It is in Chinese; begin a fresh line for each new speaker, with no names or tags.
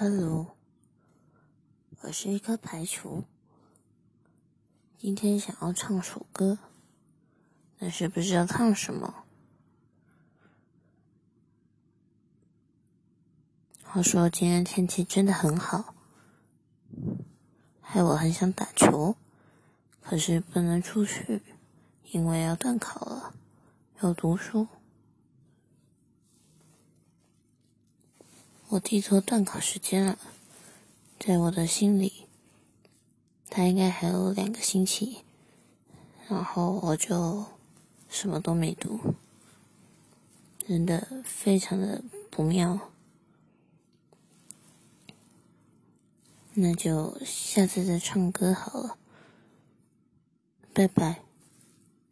Hello，我是一颗排球。今天想要唱首歌，但是不知道唱什么。话说今天天气真的很好，害我很想打球，可是不能出去，因为要断考了，要读书。我记错断考时间了，在我的心里，他应该还有两个星期，然后我就什么都没读，真的非常的不妙。那就下次再唱歌好了，拜拜。